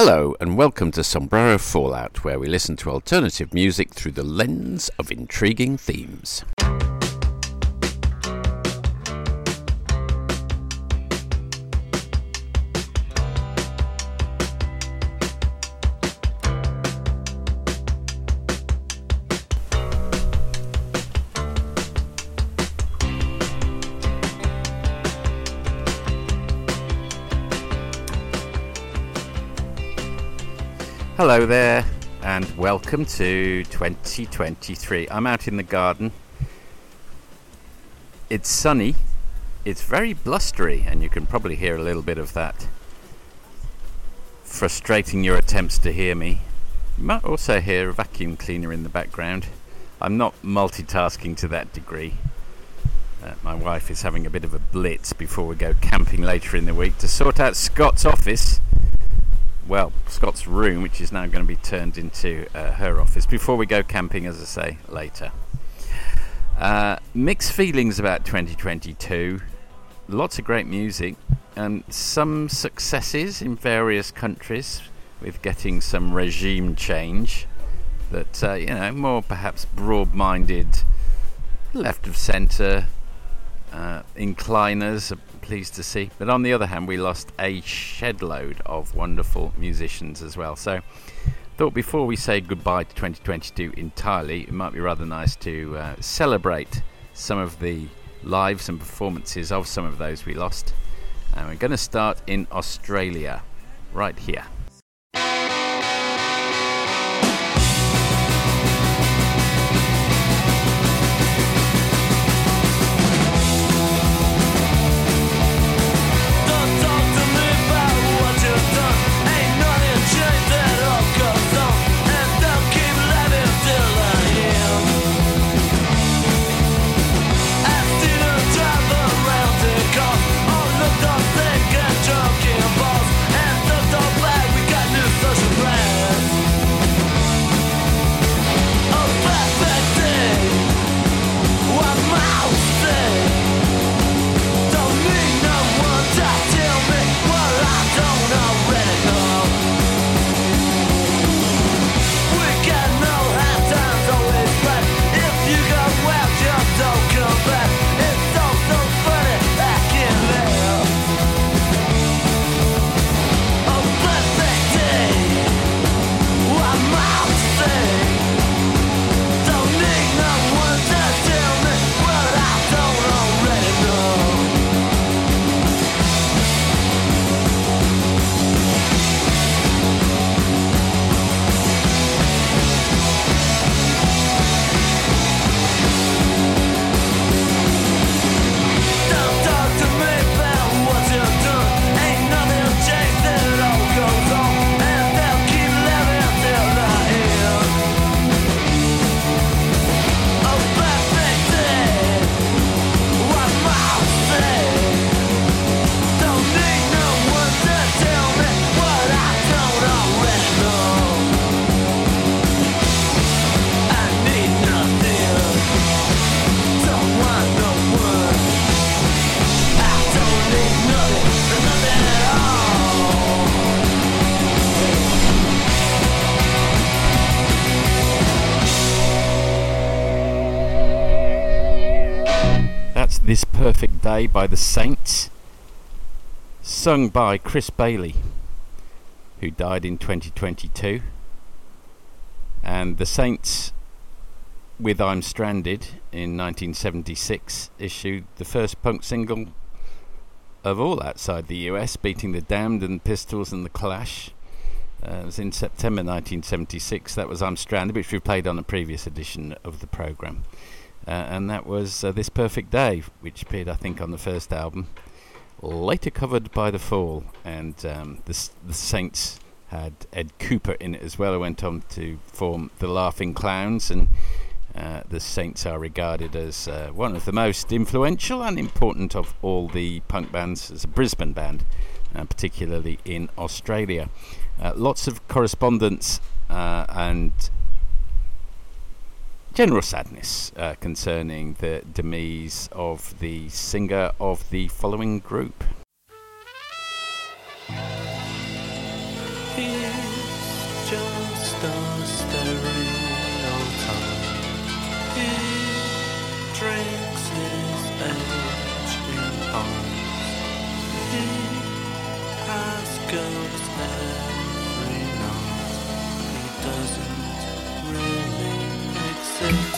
Hello, and welcome to Sombrero Fallout, where we listen to alternative music through the lens of intriguing themes. Hello there, and welcome to 2023. I'm out in the garden. It's sunny, it's very blustery, and you can probably hear a little bit of that frustrating your attempts to hear me. You might also hear a vacuum cleaner in the background. I'm not multitasking to that degree. Uh, my wife is having a bit of a blitz before we go camping later in the week to sort out Scott's office well, Scott's room, which is now going to be turned into uh, her office before we go camping, as I say, later. Uh, mixed feelings about 2022. Lots of great music and some successes in various countries with getting some regime change that, uh, you know, more perhaps broad minded, left of centre uh, incliners pleased to see. But on the other hand, we lost a shedload of wonderful musicians as well. So, thought before we say goodbye to 2022 entirely, it might be rather nice to uh, celebrate some of the lives and performances of some of those we lost. And we're going to start in Australia, right here. Day by the Saints, sung by Chris Bailey, who died in 2022. And the Saints, with I'm Stranded in 1976, issued the first punk single of all outside the US, beating the Damned and Pistols and the Clash. Uh, it was in September 1976. That was I'm Stranded, which we played on a previous edition of the programme. Uh, and that was uh, This Perfect Day, which appeared, I think, on the first album. Later covered by The Fall, and um, the, the Saints had Ed Kuepper in it as well, who went on to form The Laughing Clowns, and uh, the Saints are regarded as uh, one of the most influential and important of all the punk bands, as a Brisbane band, uh, particularly in Australia. Uh, lots of correspondence and general sadness uh, concerning the demise of the singer of the following group. Really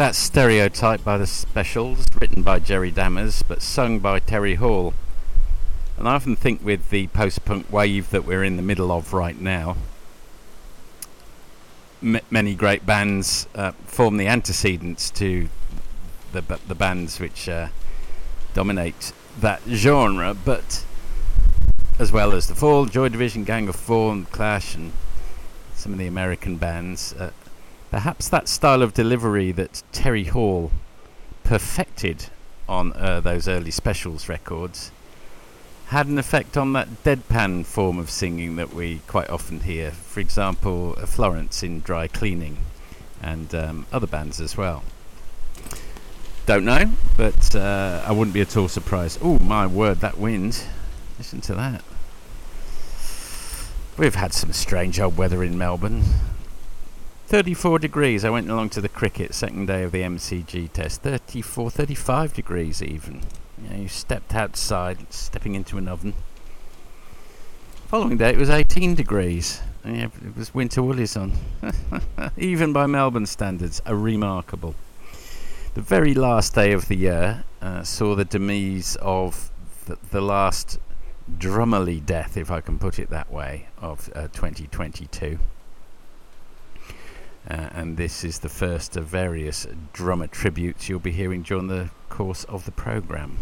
That's Stereotype by the Specials, written by Jerry Dammers, but sung by Terry Hall. And I often think with the post punk wave that we're in the middle of right now, m- many great bands uh, form the antecedents to the, b- the bands which uh, dominate that genre, but as well as The Fall, Joy Division, Gang of Four, and Clash, and some of the American bands. Uh, Perhaps that style of delivery that Terry Hall perfected on uh, those early specials records had an effect on that deadpan form of singing that we quite often hear. For example, uh, Florence in Dry Cleaning and um, other bands as well. Don't know, but uh, I wouldn't be at all surprised. Oh, my word, that wind. Listen to that. We've had some strange old weather in Melbourne. 34 degrees. I went along to the cricket second day of the MCG test. 34, 35 degrees even. You, know, you stepped outside, stepping into an oven. Following day it was 18 degrees. And yeah, it was winter woolies on. even by Melbourne standards, a remarkable. The very last day of the year, uh, saw the demise of the, the last drummerly death, if I can put it that way, of uh, 2022. Uh, and this is the first of various drummer tributes you'll be hearing during the course of the programme.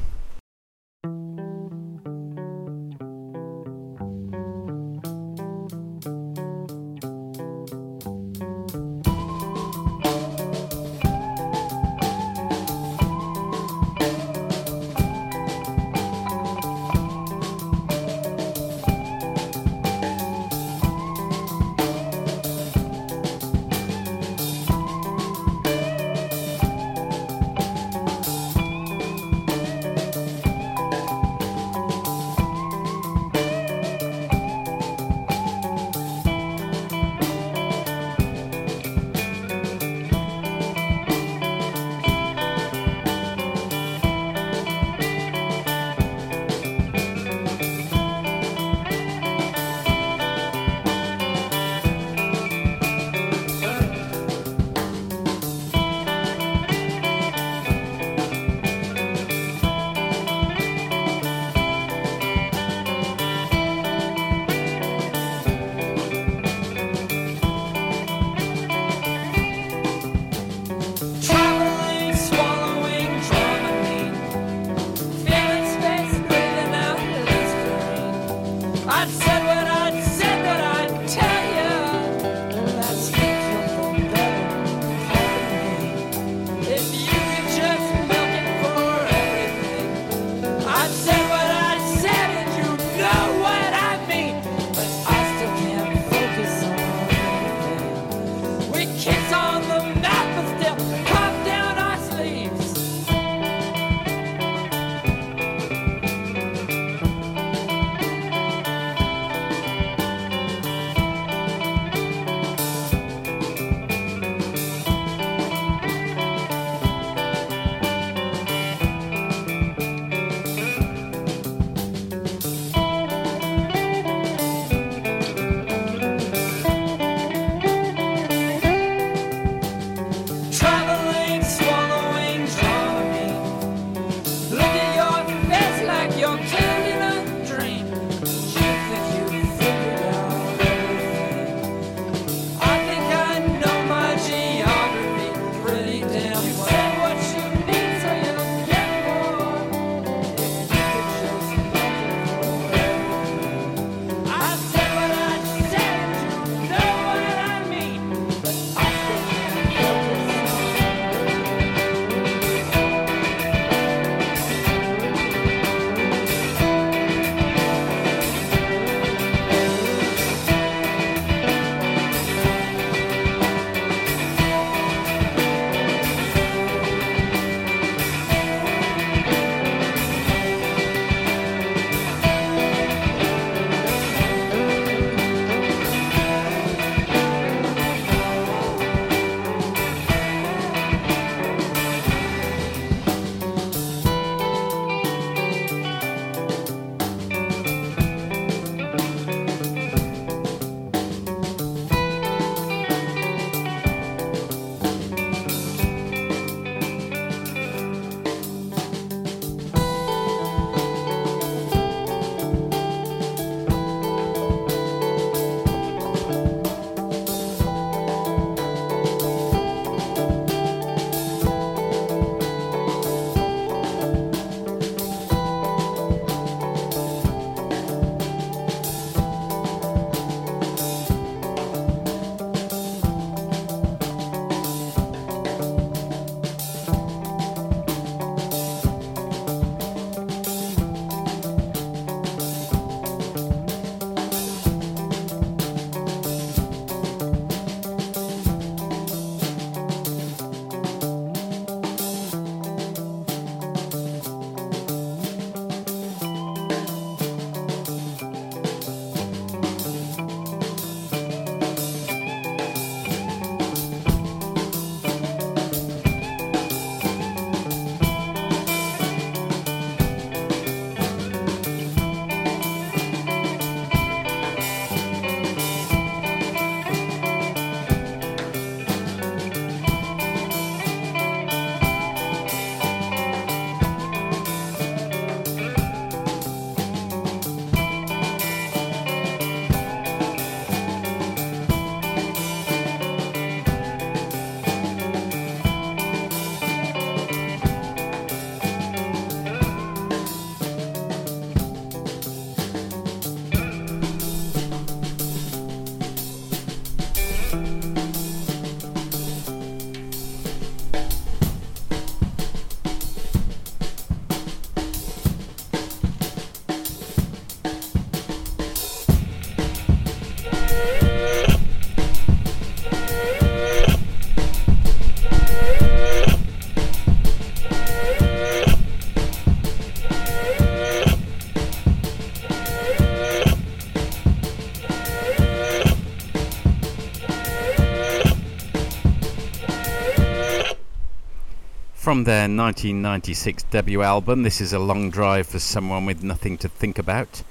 From their 1996 debut album. This is a long drive for someone with nothing to think about.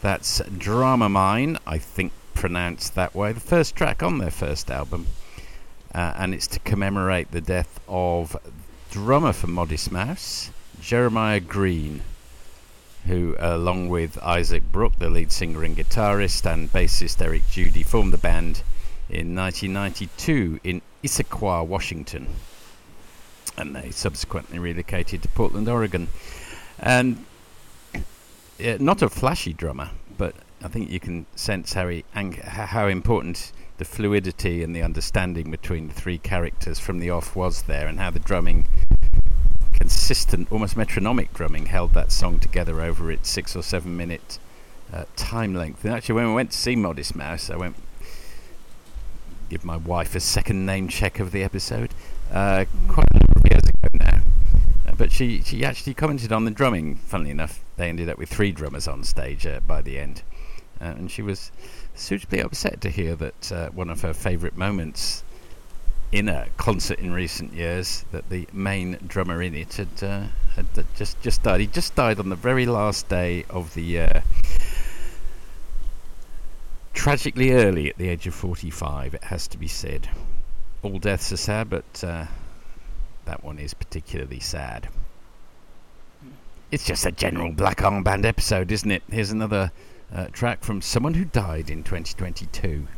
That's Dramamine, I think pronounced that way, the first track on their first album. Uh, and it's to commemorate the death of drummer for Modest Mouse, Jeremiah Green, who, along with Isaac Brock, the lead singer and guitarist, and bassist Eric Judy, formed the band in 1992 in Issaquah, Washington. And they subsequently relocated to Portland, Oregon. And not a flashy drummer, but I think you can sense how, he, how important the fluidity and the understanding between the three characters from the off was there, and how the drumming, consistent, almost metronomic drumming, held that song together over its six or seven minute uh, time length. And actually, when we went to see Modest Mouse, I went give my wife a second name check of the episode uh, quite a number of years ago now. Uh, but she, she actually commented on the drumming. Funnily enough, they ended up with three drummers on stage uh, by the end. Uh, and she was suitably upset to hear that uh, one of her favourite moments in a concert in recent years that the main drummer in it had, uh, had just just died. He just died on the very last day of the year. Tragically early at the age of 45, it has to be said. All deaths are sad, but uh, that one is particularly sad. It's just a general Black Armband episode, isn't it? Here's another uh, track from someone who died in 2022.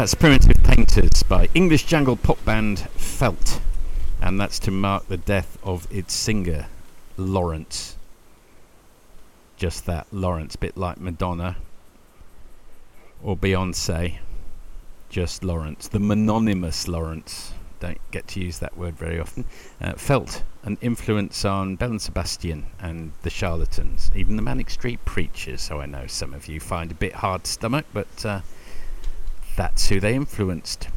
That's Primitive Painters by English jangle pop band Felt, and that's to mark the death of its singer, Lawrence. Just that, Lawrence, bit like Madonna or Beyonce. Just Lawrence, the mononymous Lawrence. Don't get to use that word very often. Uh, felt an influence on Belle and Sebastian and the Charlatans, even the Manic Street Preachers. So I know some of you find a bit hard stomach, but. Uh, that's who they influenced.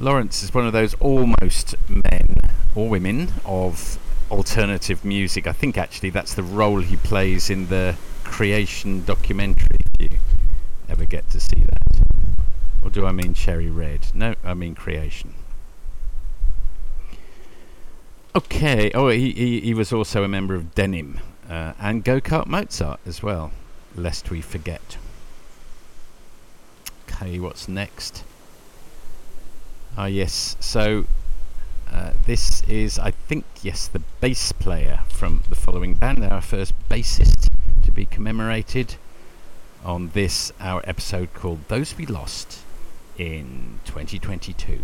Lawrence is one of those almost men or women of alternative music. I think actually that's the role he plays in the Creation documentary, if you ever get to see that. Or do I mean Cherry Red? No, I mean Creation. Okay, oh, he, he, he was also a member of Denim uh, and Go Kart Mozart as well, lest we forget. Okay, what's next? Ah, yes. So uh, this is, I think, yes, the bass player from the following band, our first bassist to be commemorated on this, our episode called Those We Lost in 2022.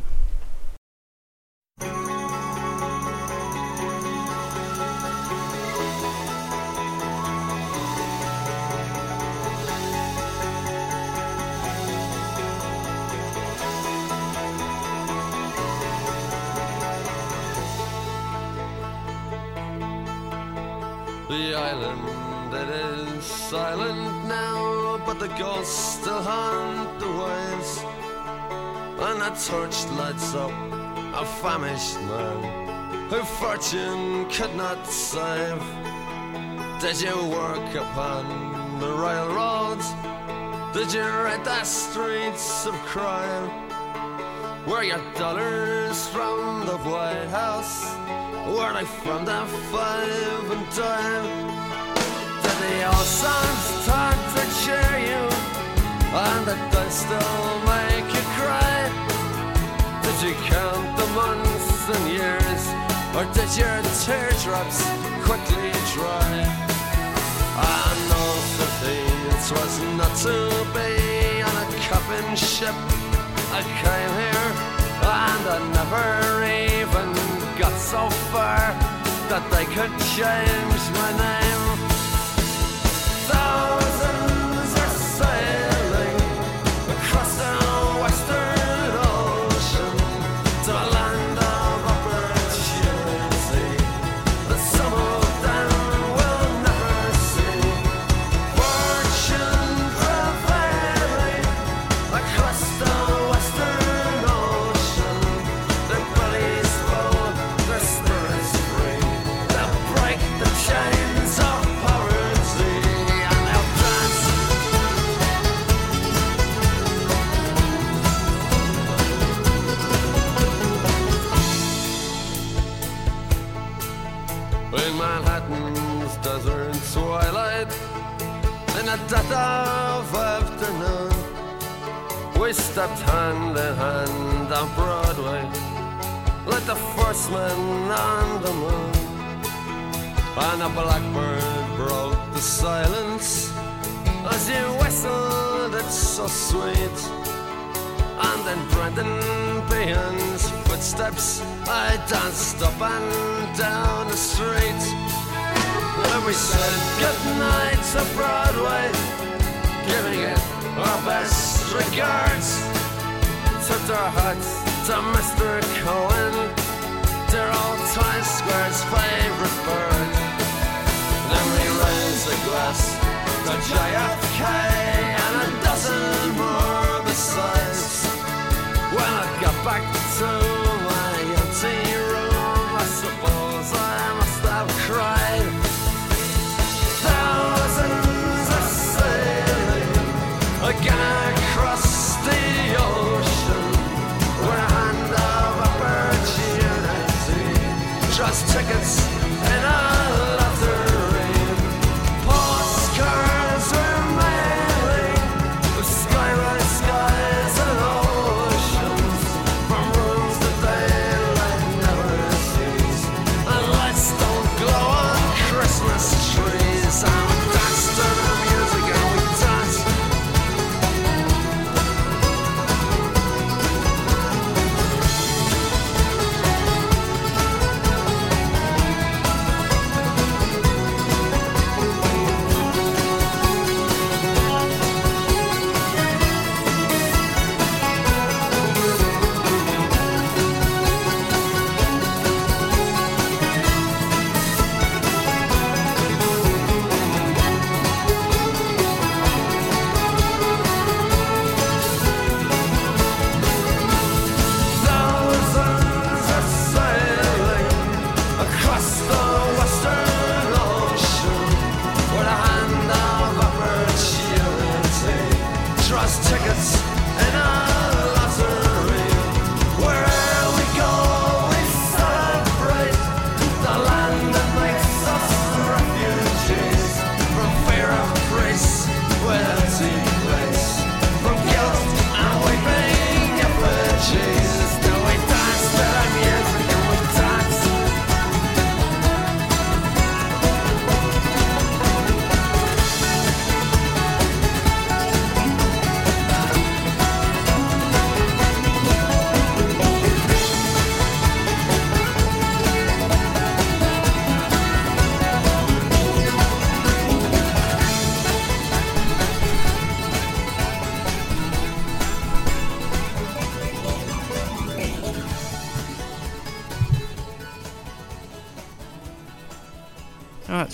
The island that is silent now, but the ghosts still haunt the waves. And a torch lights up a famished man who fortune could not save. Did you work upon the railroads? Did you ride the streets of crime? Were your dollars from the White House? Were they from the five and dime? Did the old songs talk to cheer you? And did they still make you cry? Did you count the months and years? Or did your teardrops quickly dry? I know that it was not to be on a coffin ship. I came here and I never even got so far that they could change my name. Thousands the first man on the moon. And a blackbird broke the silence as you whistled, it's so sweet. And then Brendan Behan's footsteps, I danced up and down the street. And we said goodnight to Broadway, giving it our best regards. Tipped our hats to Mr. Cohan, dear old Times Square's favorite bird. Then we raised a glass to JFK and a dozen more besides. When I got back to just tickets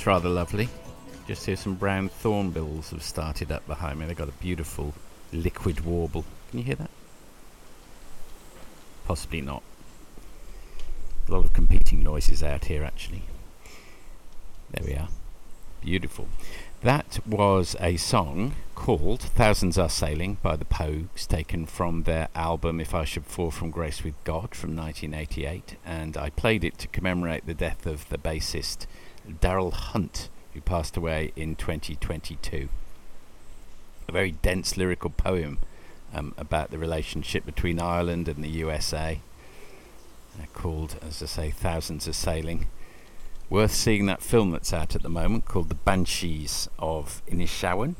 Rather lovely. Just here, some brown thornbills have started up behind me. They've got a beautiful liquid warble. Can you hear that? Possibly not. A lot of competing noises out here, actually. There we are. Beautiful. That was a song called Thousands Are Sailing by the Pogues, taken from their album If I Should Fall From Grace with God from 1988. And I played it to commemorate the death of the bassist Daryl Hunt, who passed away in 2022. A very dense lyrical poem um, about the relationship between Ireland and the USA, uh, called, as I say, Thousands Are Sailing. Worth seeing that film that's out at the moment called The Banshees of Inisherin,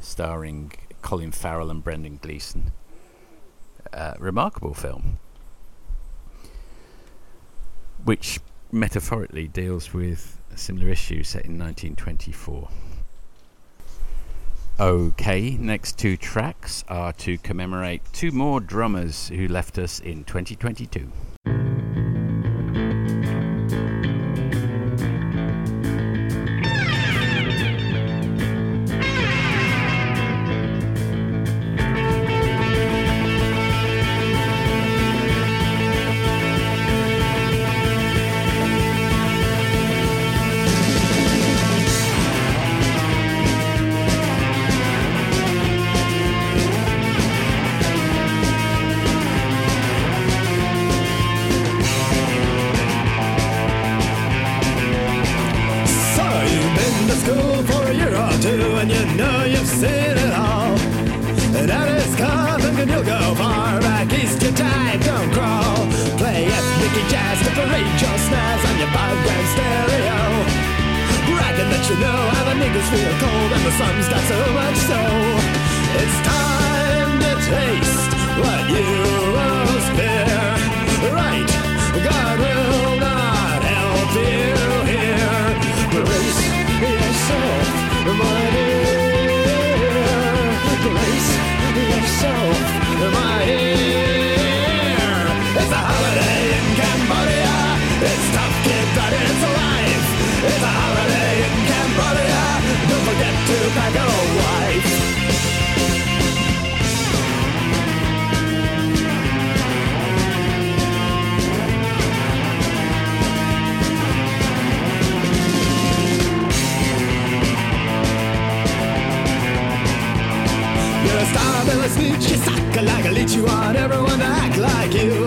starring Colin Farrell and Brendan Gleeson. Uh, remarkable film, which metaphorically deals with a similar issue set in 1924. Okay, next two tracks are to commemorate two more drummers who left us in 2022. to, and you know you've seen it all. And That is coming and you'll go far back east. to time don't crawl. Play ethnic jazz to parade your snares on your five grand stereo. Bragging that you know how the niggas feel cold, and the sun's got so much so. It's time to taste what you most fear. Right, God will not help you here. Brace yourself my dear. Grace my dear. It's a holiday in Cambodia. It's tough, kid, but it's. It's a holiday in Cambodia. Don't forget to pack a wife. than a sneak You suck like a leech You want everyone to act like you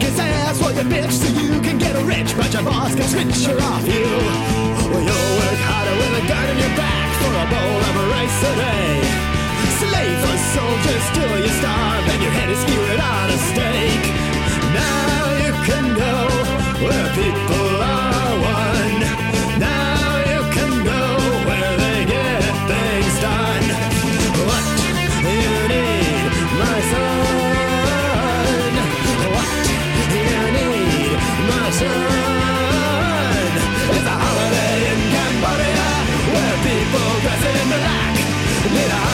Kiss ass for your bitch So you can get rich But your boss can switch her off you Well you'll work harder With a gun in your back For a bowl of rice a day Slave or soldiers Till you starve And your head is skewered on a stake Now you can know Where people are one Now it out.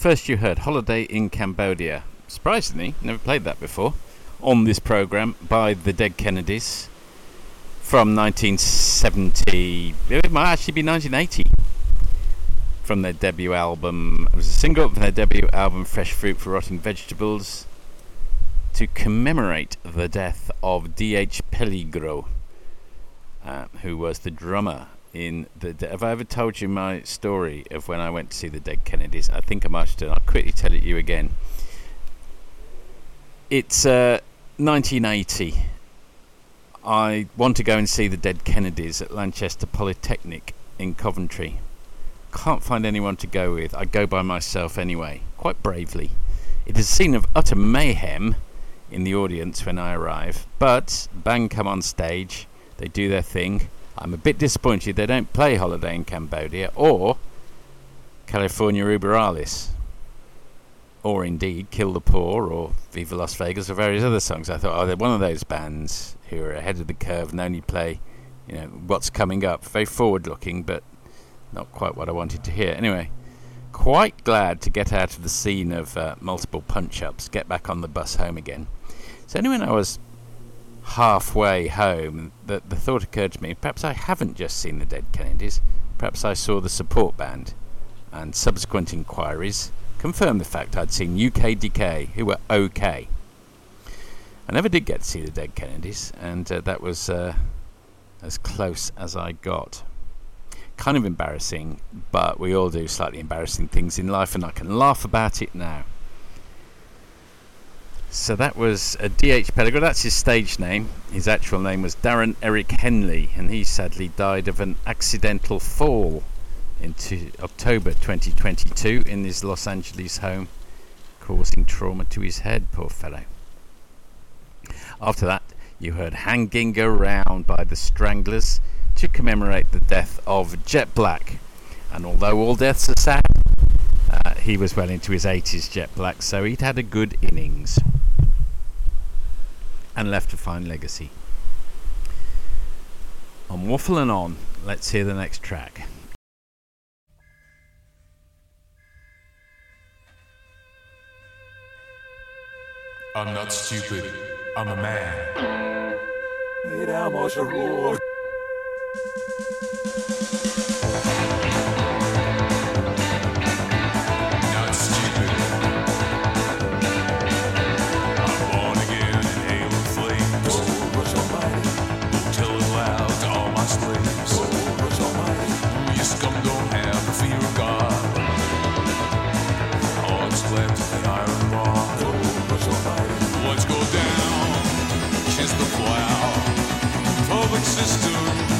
First, you heard Holiday in Cambodia. Surprisingly, never played that before on this program by the Dead Kennedys from 1970. It might actually be 1980 from their debut album. It was a single from their debut album, Fresh Fruit for Rotting Vegetables, to commemorate the death of D.H. Peligro, uh, who was the drummer in the. Have I ever told you my story of when I went to see the Dead Kennedys? I think I must have. I'll quickly tell it you again. It's uh, 1980. I want to go and see the Dead Kennedys at Lanchester Polytechnic in Coventry. Can't find anyone to go with. I go by myself anyway, quite bravely. It is a scene of utter mayhem in the audience when I arrive, but bang come on stage, they do their thing I'm a bit disappointed they don't play Holiday in Cambodia or California Über Alles. or indeed Kill the Poor or Viva Las Vegas or various other songs. I thought, oh, they're one of those bands who are ahead of the curve and only play, you know, what's coming up. Very forward looking, but not quite what I wanted to hear. Anyway, quite glad to get out of the scene of uh, multiple punch ups, get back on the bus home again. So, anyway, I was halfway home, the, the thought occurred to me perhaps I haven't just seen the Dead Kennedys, perhaps I saw the support band. And subsequent inquiries confirmed the fact I'd seen UK Decay, who were okay. I never did get to see the Dead Kennedys, and uh, that was uh, as close as I got. Kind of embarrassing, but we all do slightly embarrassing things in life, and I can laugh about it now. So that was uh, a D.H. Peligro. That's his stage name. His actual name was Darren Eric Henley, and he sadly died of an accidental fall into October 2022 in his Los Angeles home, causing trauma to his head. Poor fellow. After that, you heard Hanging Around by the Stranglers to commemorate the death of Jet Black. And although all deaths are sad, uh, he was well into his 80s, Jet Black, so he'd had a good innings and left a fine legacy. On waffling on, let's hear the next track. I'm not stupid. I'm a man. Let's go down, kiss the plow. Public system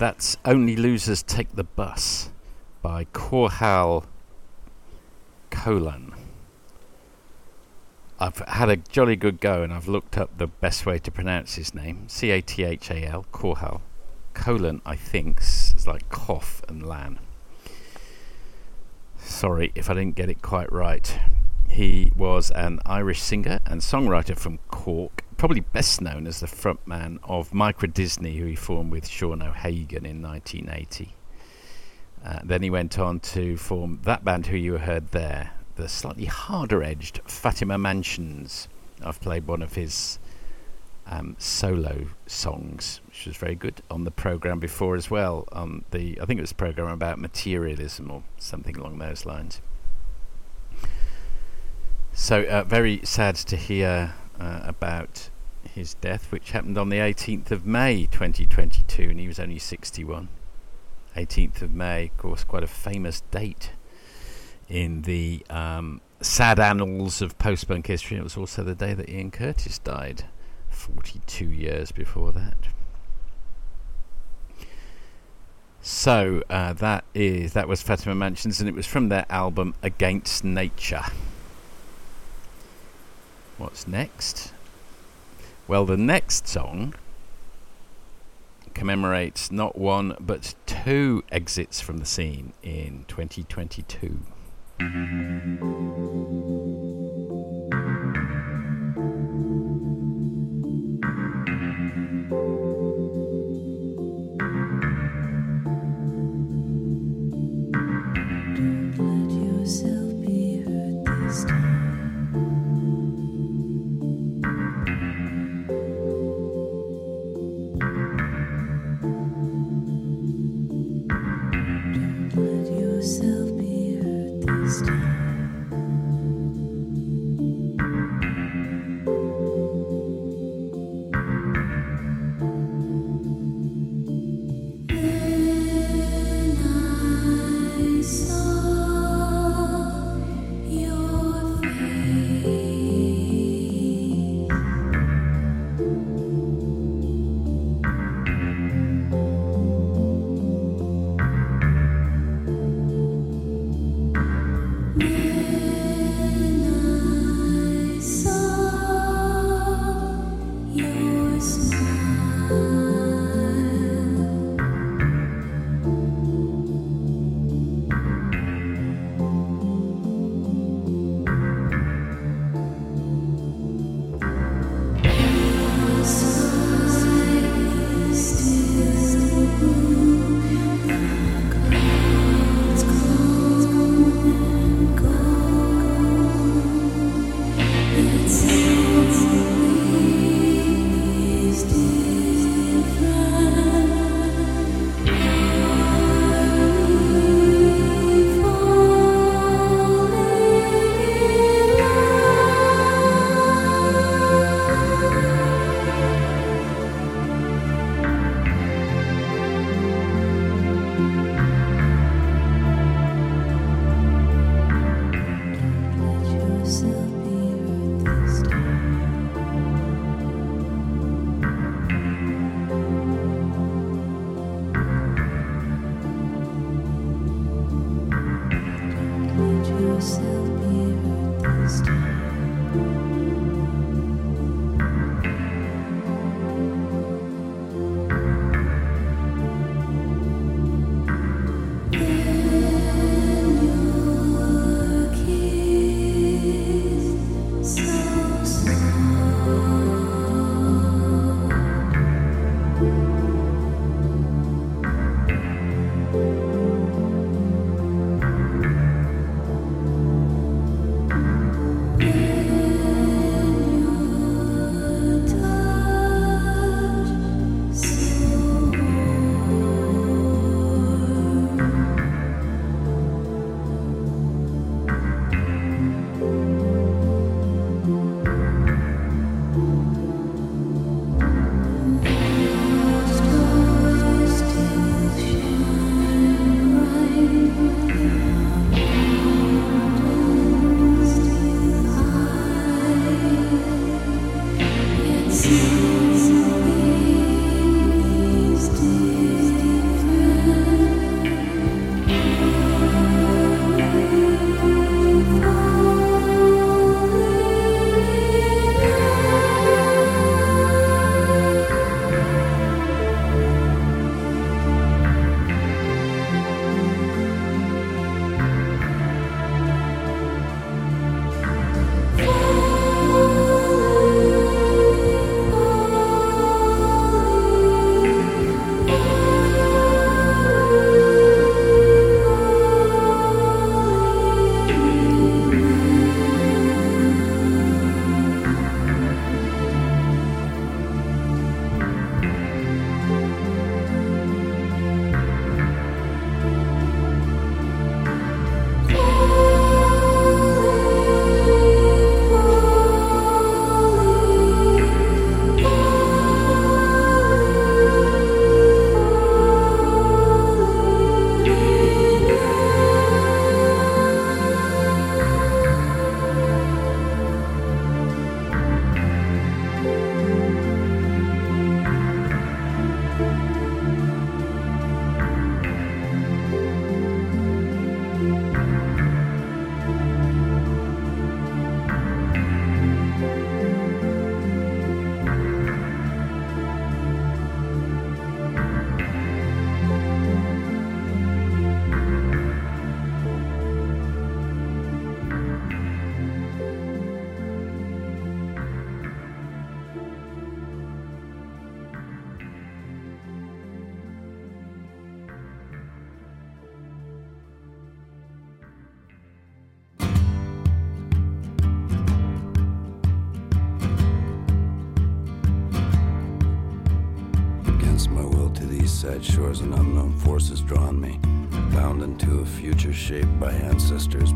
that's Only Losers Take the Bus by Cathal Coughlan. I've had a jolly good go and I've looked up the best way to pronounce his name. C A T H A L, Korhal. Coughlan, I think, is like cough and lan. Sorry if I didn't get it quite right. He was an Irish singer and songwriter from Cork, probably best known as the frontman of Micro Disney, who he formed with Sean O'Hagan in 1980. Uh, then he went on to form that band who you heard there, the slightly harder edged Fatima Mansions. I've played one of his um, solo songs, which was very good on the program before as well. On the, I think it was a program about materialism or something along those lines. So uh, very sad to hear uh, about his death, which happened on the 18th of May 2022, and he was only 61. 18th of May, of course, quite a famous date in the um, sad annals of post-punk history. It was also the day that Ian Curtis died, 42 years before that. So uh, that is that was Fatima Mansions, and it was from their album Against Nature. What's next? Well, the next song commemorates not one but two exits from the scene in 2022. Let yourself be hurt this time. Shaped by ancestors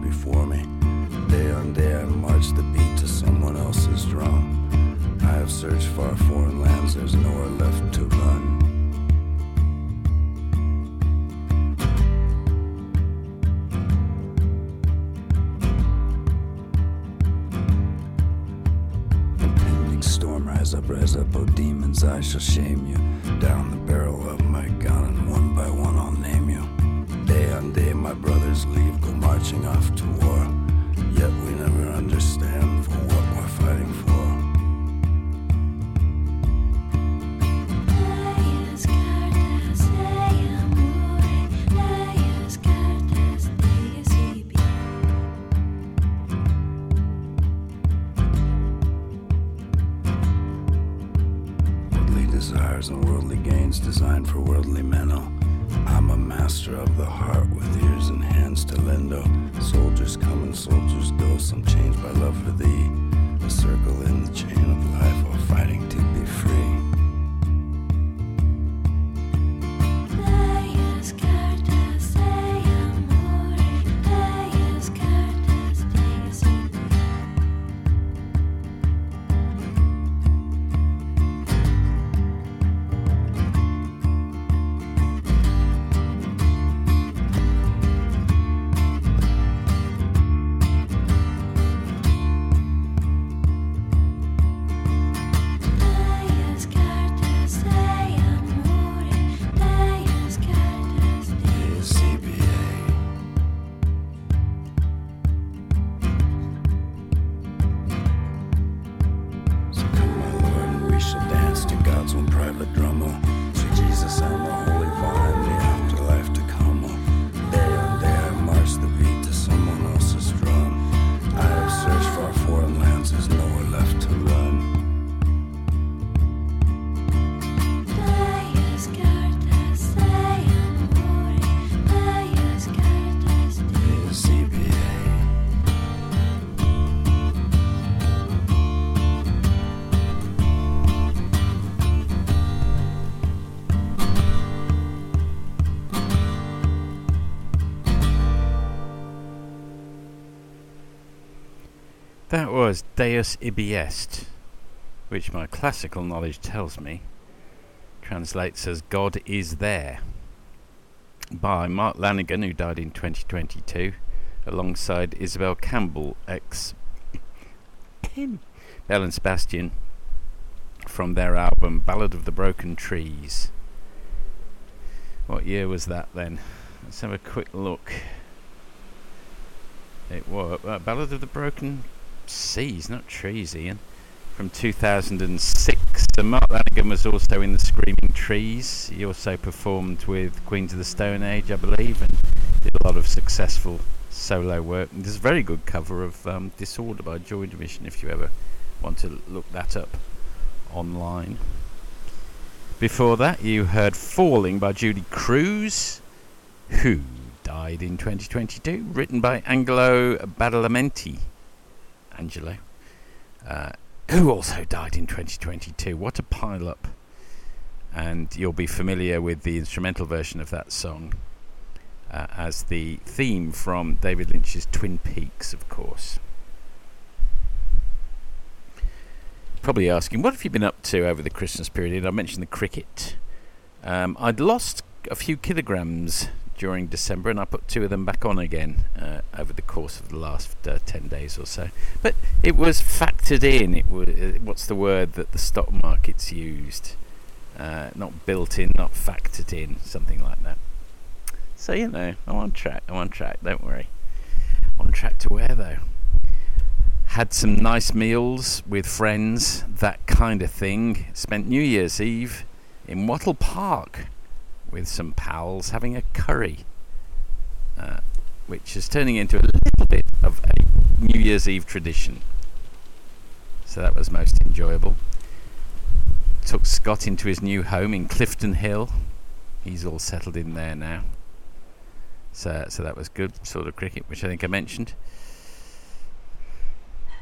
That was Deus Ibi Est, which my classical knowledge tells me translates as God is there, by Mark Lanegan, who died in 2022, alongside Isobel Campbell, ex Belle and Sebastian, from their album Ballad of the Broken Trees. What year was that then? Let's have a quick look. It was uh, Ballad of the Broken Seas, not trees, Ian. From 2006. So Mark Lanegan was also in the Screaming Trees. He also performed with Queens of the Stone Age, I believe, and did a lot of successful solo work. And there's a very good cover of um, Disorder by Joy Division if you ever want to look that up online. Before that, you heard Falling by Julee Cruise, who died in 2022, written by Angelo Badalamenti. Angelo. Uh, who also died in 2022. What a pile up. And you'll be familiar with the instrumental version of that song uh, as the theme from David Lynch's Twin Peaks, of course. Probably asking, what have you been up to over the Christmas period? I mentioned the cricket. Um, I'd lost a few kilograms during December, and I put two of them back on again uh, over the course of the last uh, ten days or so. But it was factored in. It was uh, what's the word that the stock markets used? Uh, not built in, not factored in, something like that. So you know, I'm on track. I'm on track. Don't worry. On track to where though? Had some nice meals with friends, that kind of thing. Spent New Year's Eve in Wattle Park with some pals having a curry, uh, which is turning into a little bit of a New Year's Eve tradition. So that was most enjoyable. Took Scott into his new home in Clifton Hill. He's all settled in there now. So, so that was good. Sort of cricket, which I think I mentioned.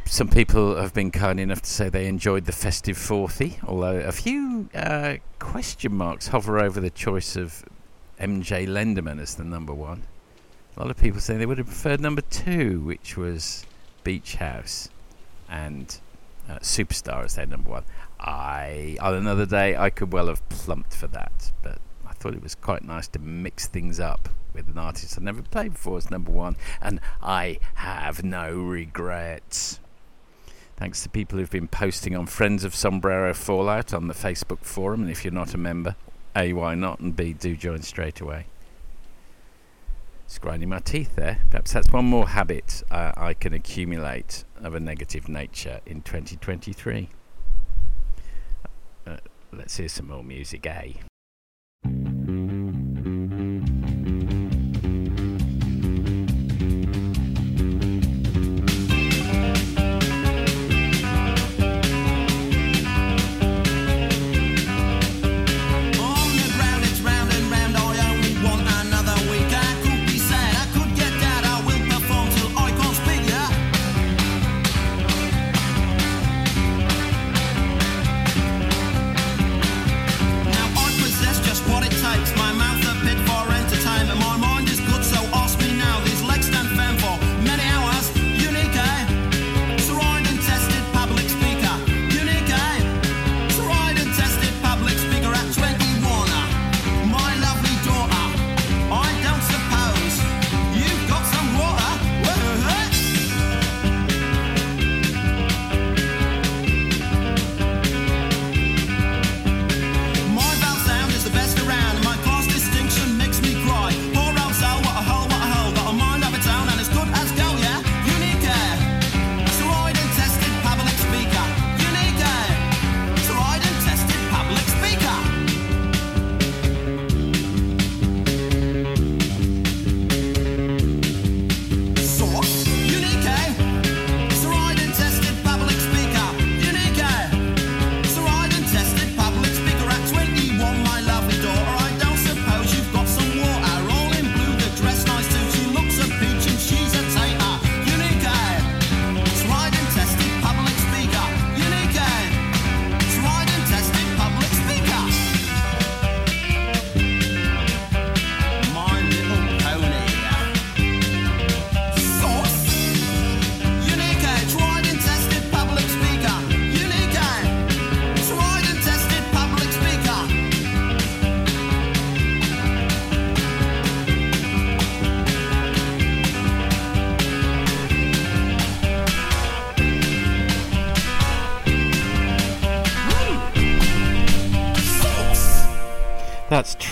Some people have been kind enough to say they enjoyed the festive 40, although a few uh, question marks hover over the choice of MJ Lenderman as the number one. A lot of people say they would have preferred number two, which was Beach House, and uh, Superstar as their number one. I, on another day, I could well have plumped for that, but I thought it was quite nice to mix things up with an artist I've never played before as number one, and I have no regrets. Thanks to people who've been posting on Friends of Sombrero Fallout on the Facebook forum, and if you're not a member, A, why not, and B, do join straight away. It's grinding my teeth there. Perhaps that's one more habit uh, I can accumulate of a negative nature in 2023. Uh, let's hear some more music, eh?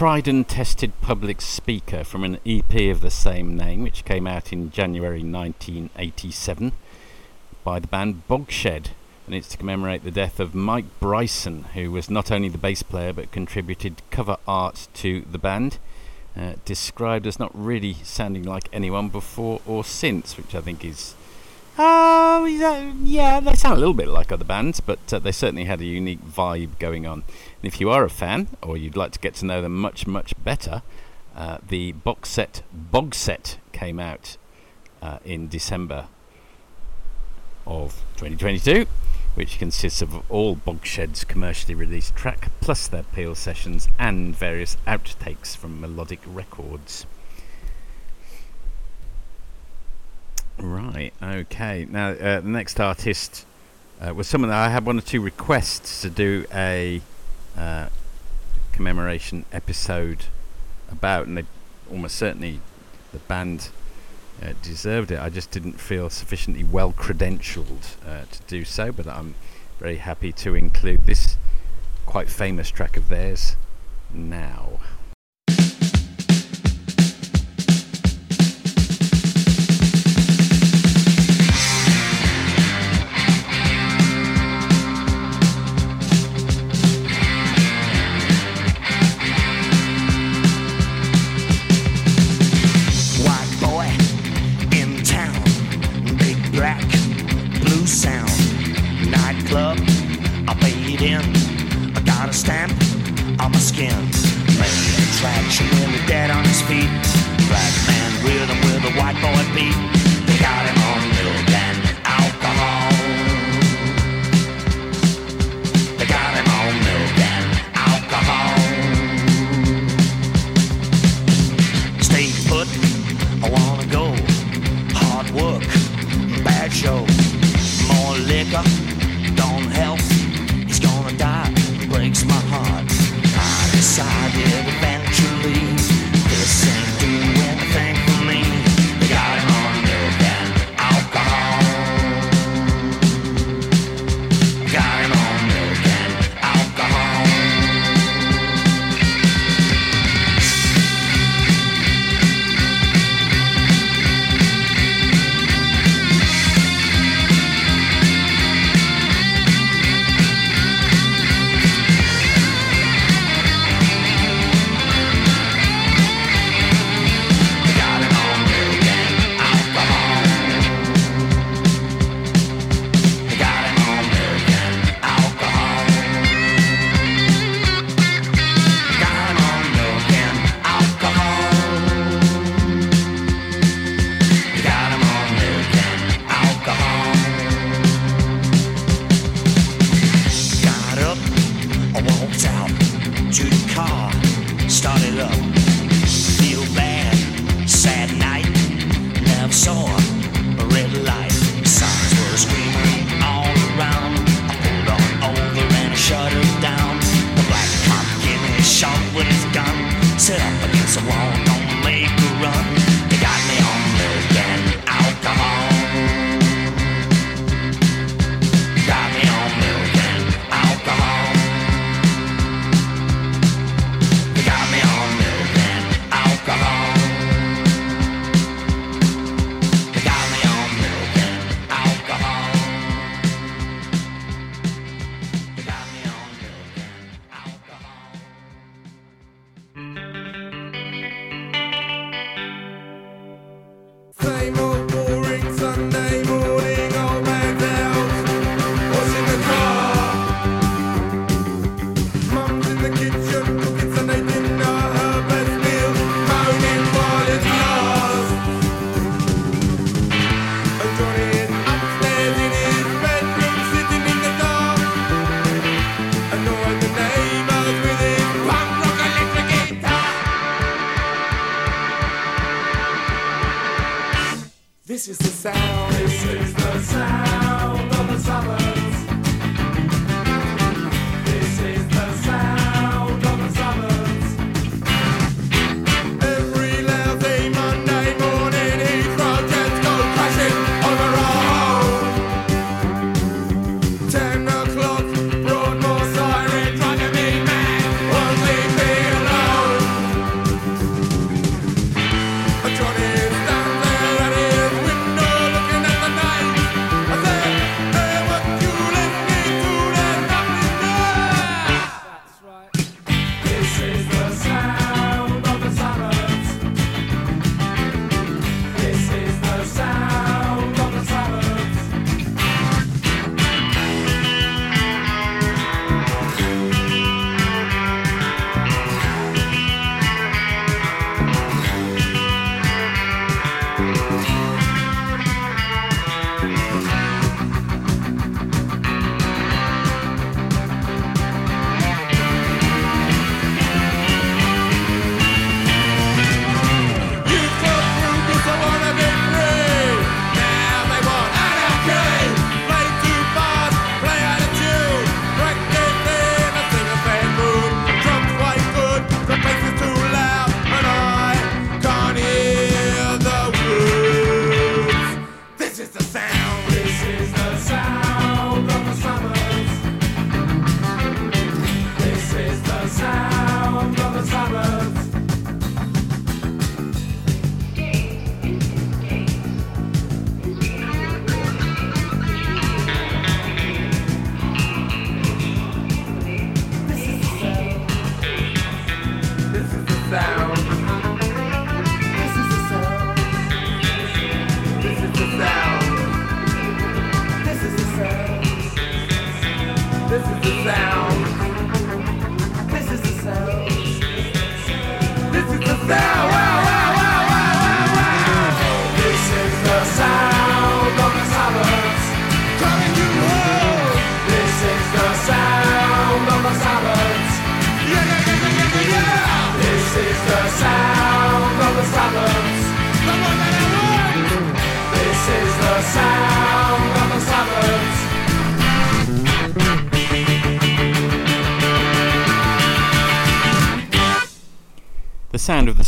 Tried and Tested Public Speaker from an EP of the same name, which came out in January 1987 by the band Bogshed. And it's to commemorate the death of Mike Bryson, who was not only the bass player but contributed cover art to the band. Uh, described as not really sounding like anyone before or since, which I think is Oh, yeah, yeah, they sound a little bit like other bands, but uh, they certainly had a unique vibe going on. And if you are a fan, or you'd like to get to know them much, much better, uh, the box set Bog Set came out uh, in December of 2022, which consists of all Bogshed's commercially released track, plus their Peel sessions and various outtakes from melodic records. Right. Okay. Now uh, the next artist uh, was someone I had one or two requests to do a uh, commemoration episode about, and they almost certainly the band uh, deserved it. I just didn't feel sufficiently well credentialed uh, to do so, but I'm very happy to include this quite famous track of theirs now.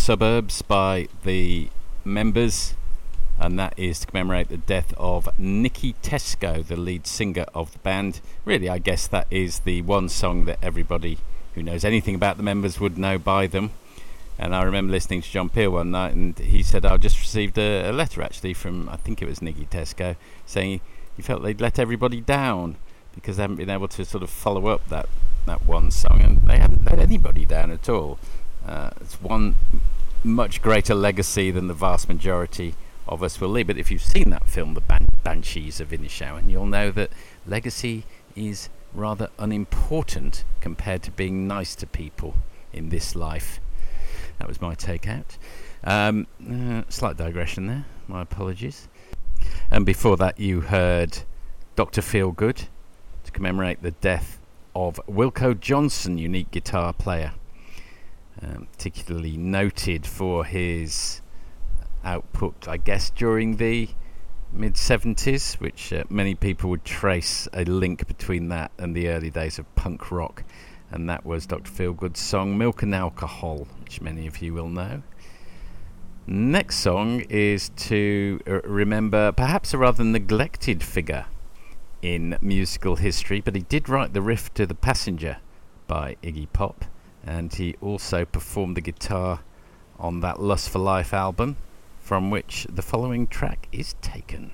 Suburbs by the members, and that is to commemorate the death of Nicky Tesco, the lead singer of the band. Really, I guess that is the one song that everybody who knows anything about the members would know by them. And I remember listening to John Peel one night, and he said, I just received a, a letter actually from, I think it was Nicky Tesco, saying he felt they'd let everybody down because they haven't been able to sort of follow up that, that one song, and they haven't let anybody down at all. Uh, it's one much greater legacy than the vast majority of us will leave. But if you've seen that film, The Ban- Banshees of Inisherin, you'll know that legacy is rather unimportant compared to being nice to people in this life. That was my takeout. Um, uh, slight digression there, my apologies. And before that, you heard Dr. Feelgood to commemorate the death of Wilko Johnson, unique guitar player um, particularly noted for his output, I guess, during the mid 70s, which uh, many people would trace a link between that and the early days of punk rock. And that was Dr. Feelgood's song Milk and Alcohol, which many of you will know. Next song is to uh, remember perhaps a rather neglected figure in musical history, but he did write the riff to The Passenger by Iggy Pop and he also performed the guitar on that Lust for Life album, from which the following track is taken.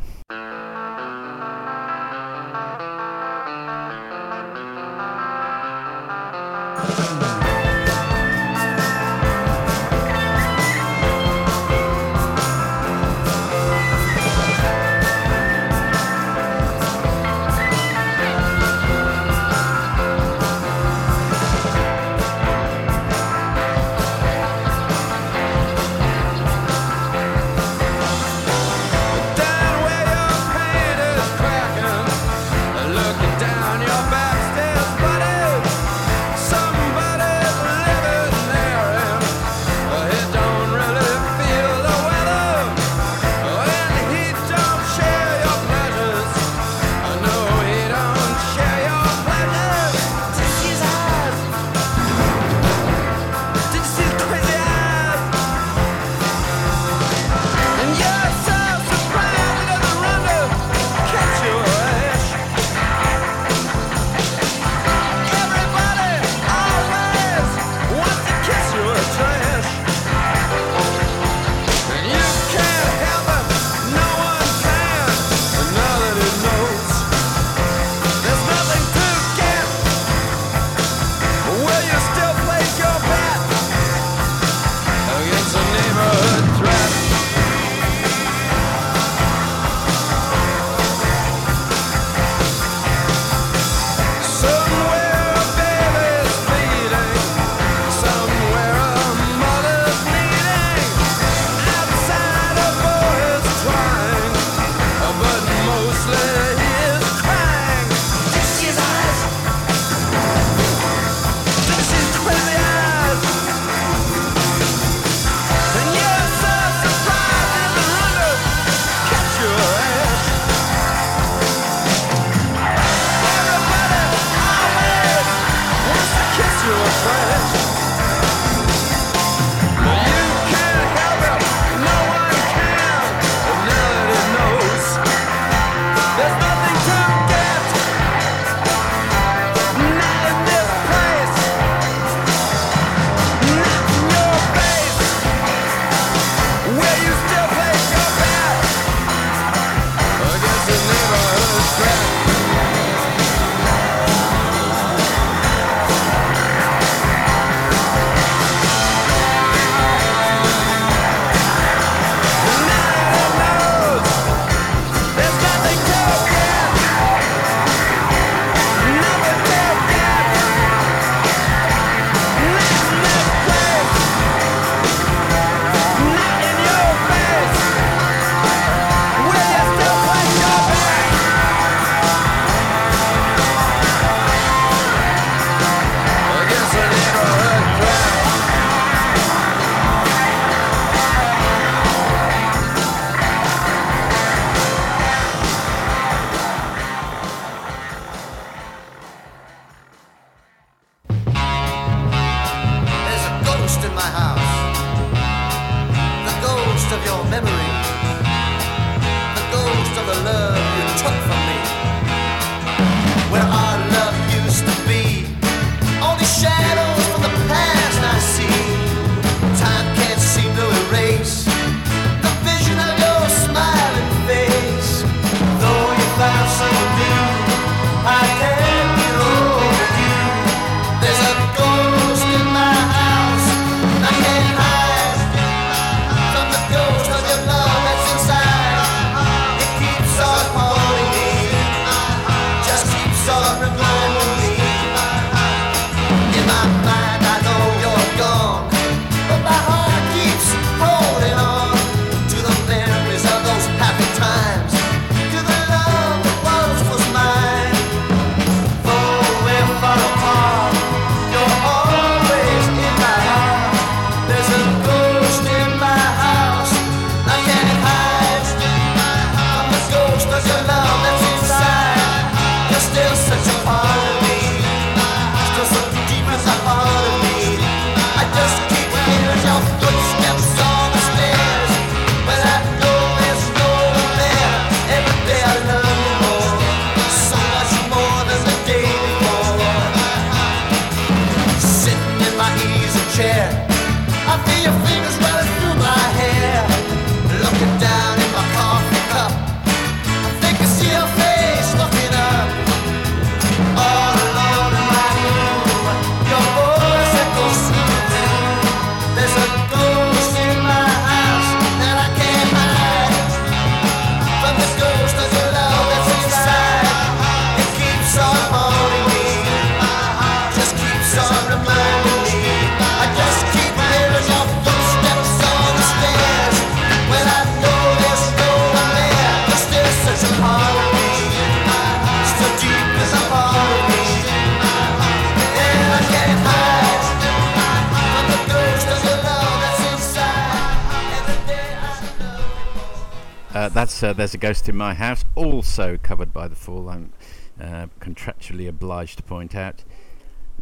Uh, that's uh, There's a Ghost in My House, also covered by The Fall, I'm uh, contractually obliged to point out,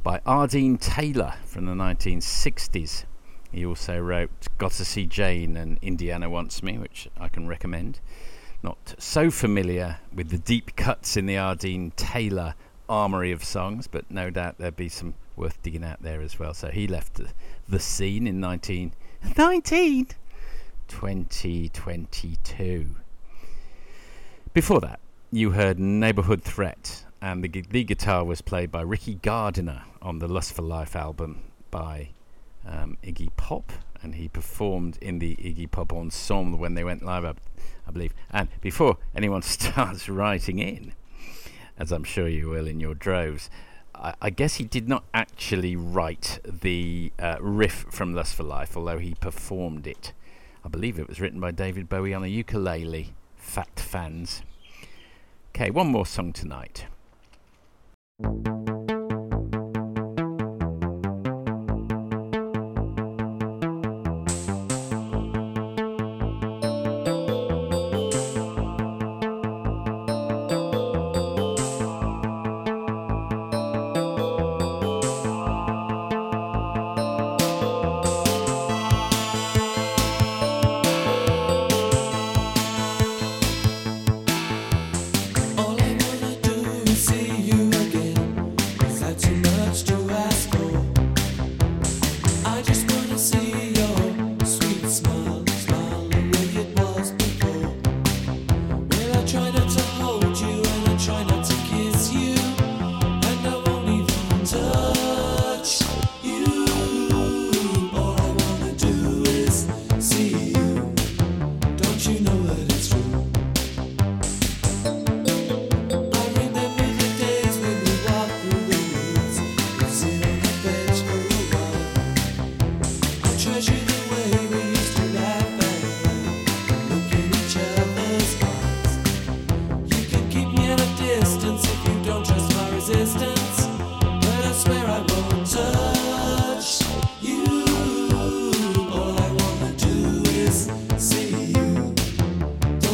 by R. Dean Taylor from the 1960s. He also wrote Got to See Jane and Indiana Wants Me, which I can recommend. Not so familiar with the deep cuts in the R. Dean Taylor armoury of songs, but no doubt there'd be some worth digging out there as well. So he left the, the scene in 19... 19? 2022. Before that, you heard Neighborhood Threat, and the, gu- the guitar was played by Ricky Gardiner on the Lust for Life album by um, Iggy Pop, and he performed in the Iggy Pop ensemble when they went live, I, I believe. And before anyone starts writing in, as I'm sure you will in your droves, I, I guess he did not actually write the uh, riff from Lust for Life, although he performed it. I believe it was written by David Bowie on a ukulele. Fact fans. Okay, one more song tonight.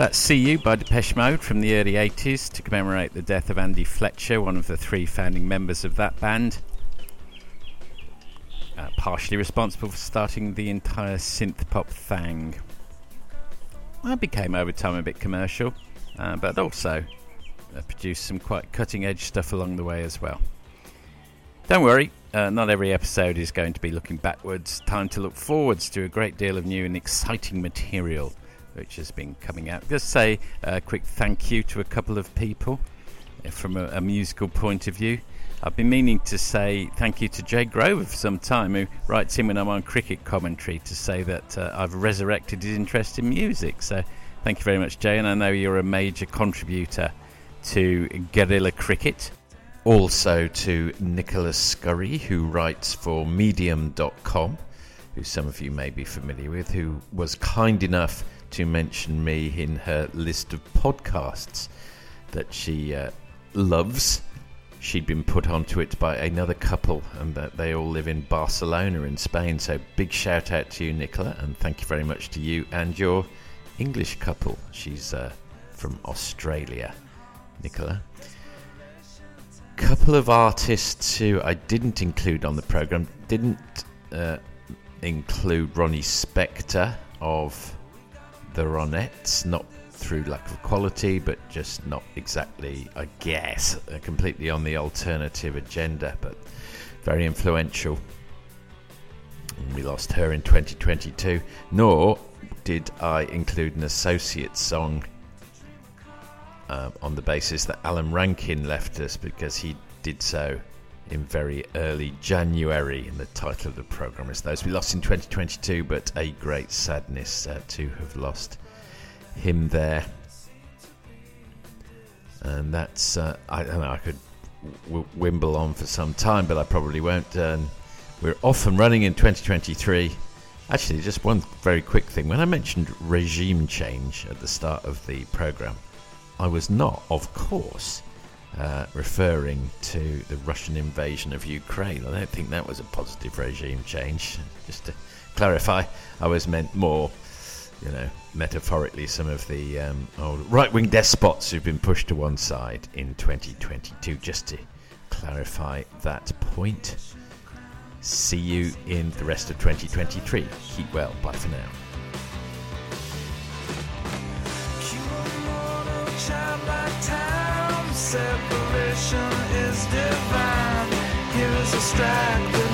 That's See You by Depeche Mode from the early 80s to commemorate the death of Andy Fletcher, one of the three founding members of that band. Uh, partially responsible for starting the entire synth pop thing. That became over time a bit commercial, uh, but also uh, produced some quite cutting edge stuff along the way as well. Don't worry, uh, not every episode is going to be looking backwards. Time to look forwards to a great deal of new and exciting material which has been coming out. Just say a quick thank you to a couple of people uh, from a, a musical point of view. I've been meaning to say thank you to Jay Grover for some time, who writes in when I'm on cricket commentary to say that uh, I've resurrected his interest in music. So thank you very much, Jay, and I know you're a major contributor to Guerrilla Cricket. Also to Nicholas Scurry, who writes for Medium.com, who some of you may be familiar with, who was kind enough to mention me in her list of podcasts that she uh, loves. She'd been put onto it by another couple, and that they all live in Barcelona in Spain. So, big shout out to you, Nicola, and thank you very much to you and your English couple. She's uh, from Australia, Nicola. Couple of artists who I didn't include on the program didn't uh, include Ronnie Spector of the Ronettes, not through lack of quality, but just not exactly, I guess, completely on the alternative agenda, but very influential. We lost her in 2022. Nor did I include an associate song uh, on the basis that Alan Rankine left us because he did so in very early January. And the title of the program is Those We Lost in 2022, but a great sadness uh, to have lost him there. And that's, uh, I don't know, I could w- wimble on for some time, but I probably won't. Um, we're off and running in 2023. Actually, just one very quick thing. When I mentioned regime change at the start of the program, I was not, of course, uh, referring to the Russian invasion of Ukraine. I don't think that was a positive regime change. Just to clarify, I was meant more, you know, metaphorically, some of the um, old right wing despots who've been pushed to one side in 2022, just to clarify that point. See you in the rest of 2023. Keep well. Bye for now. Separation is divine. Here is a strike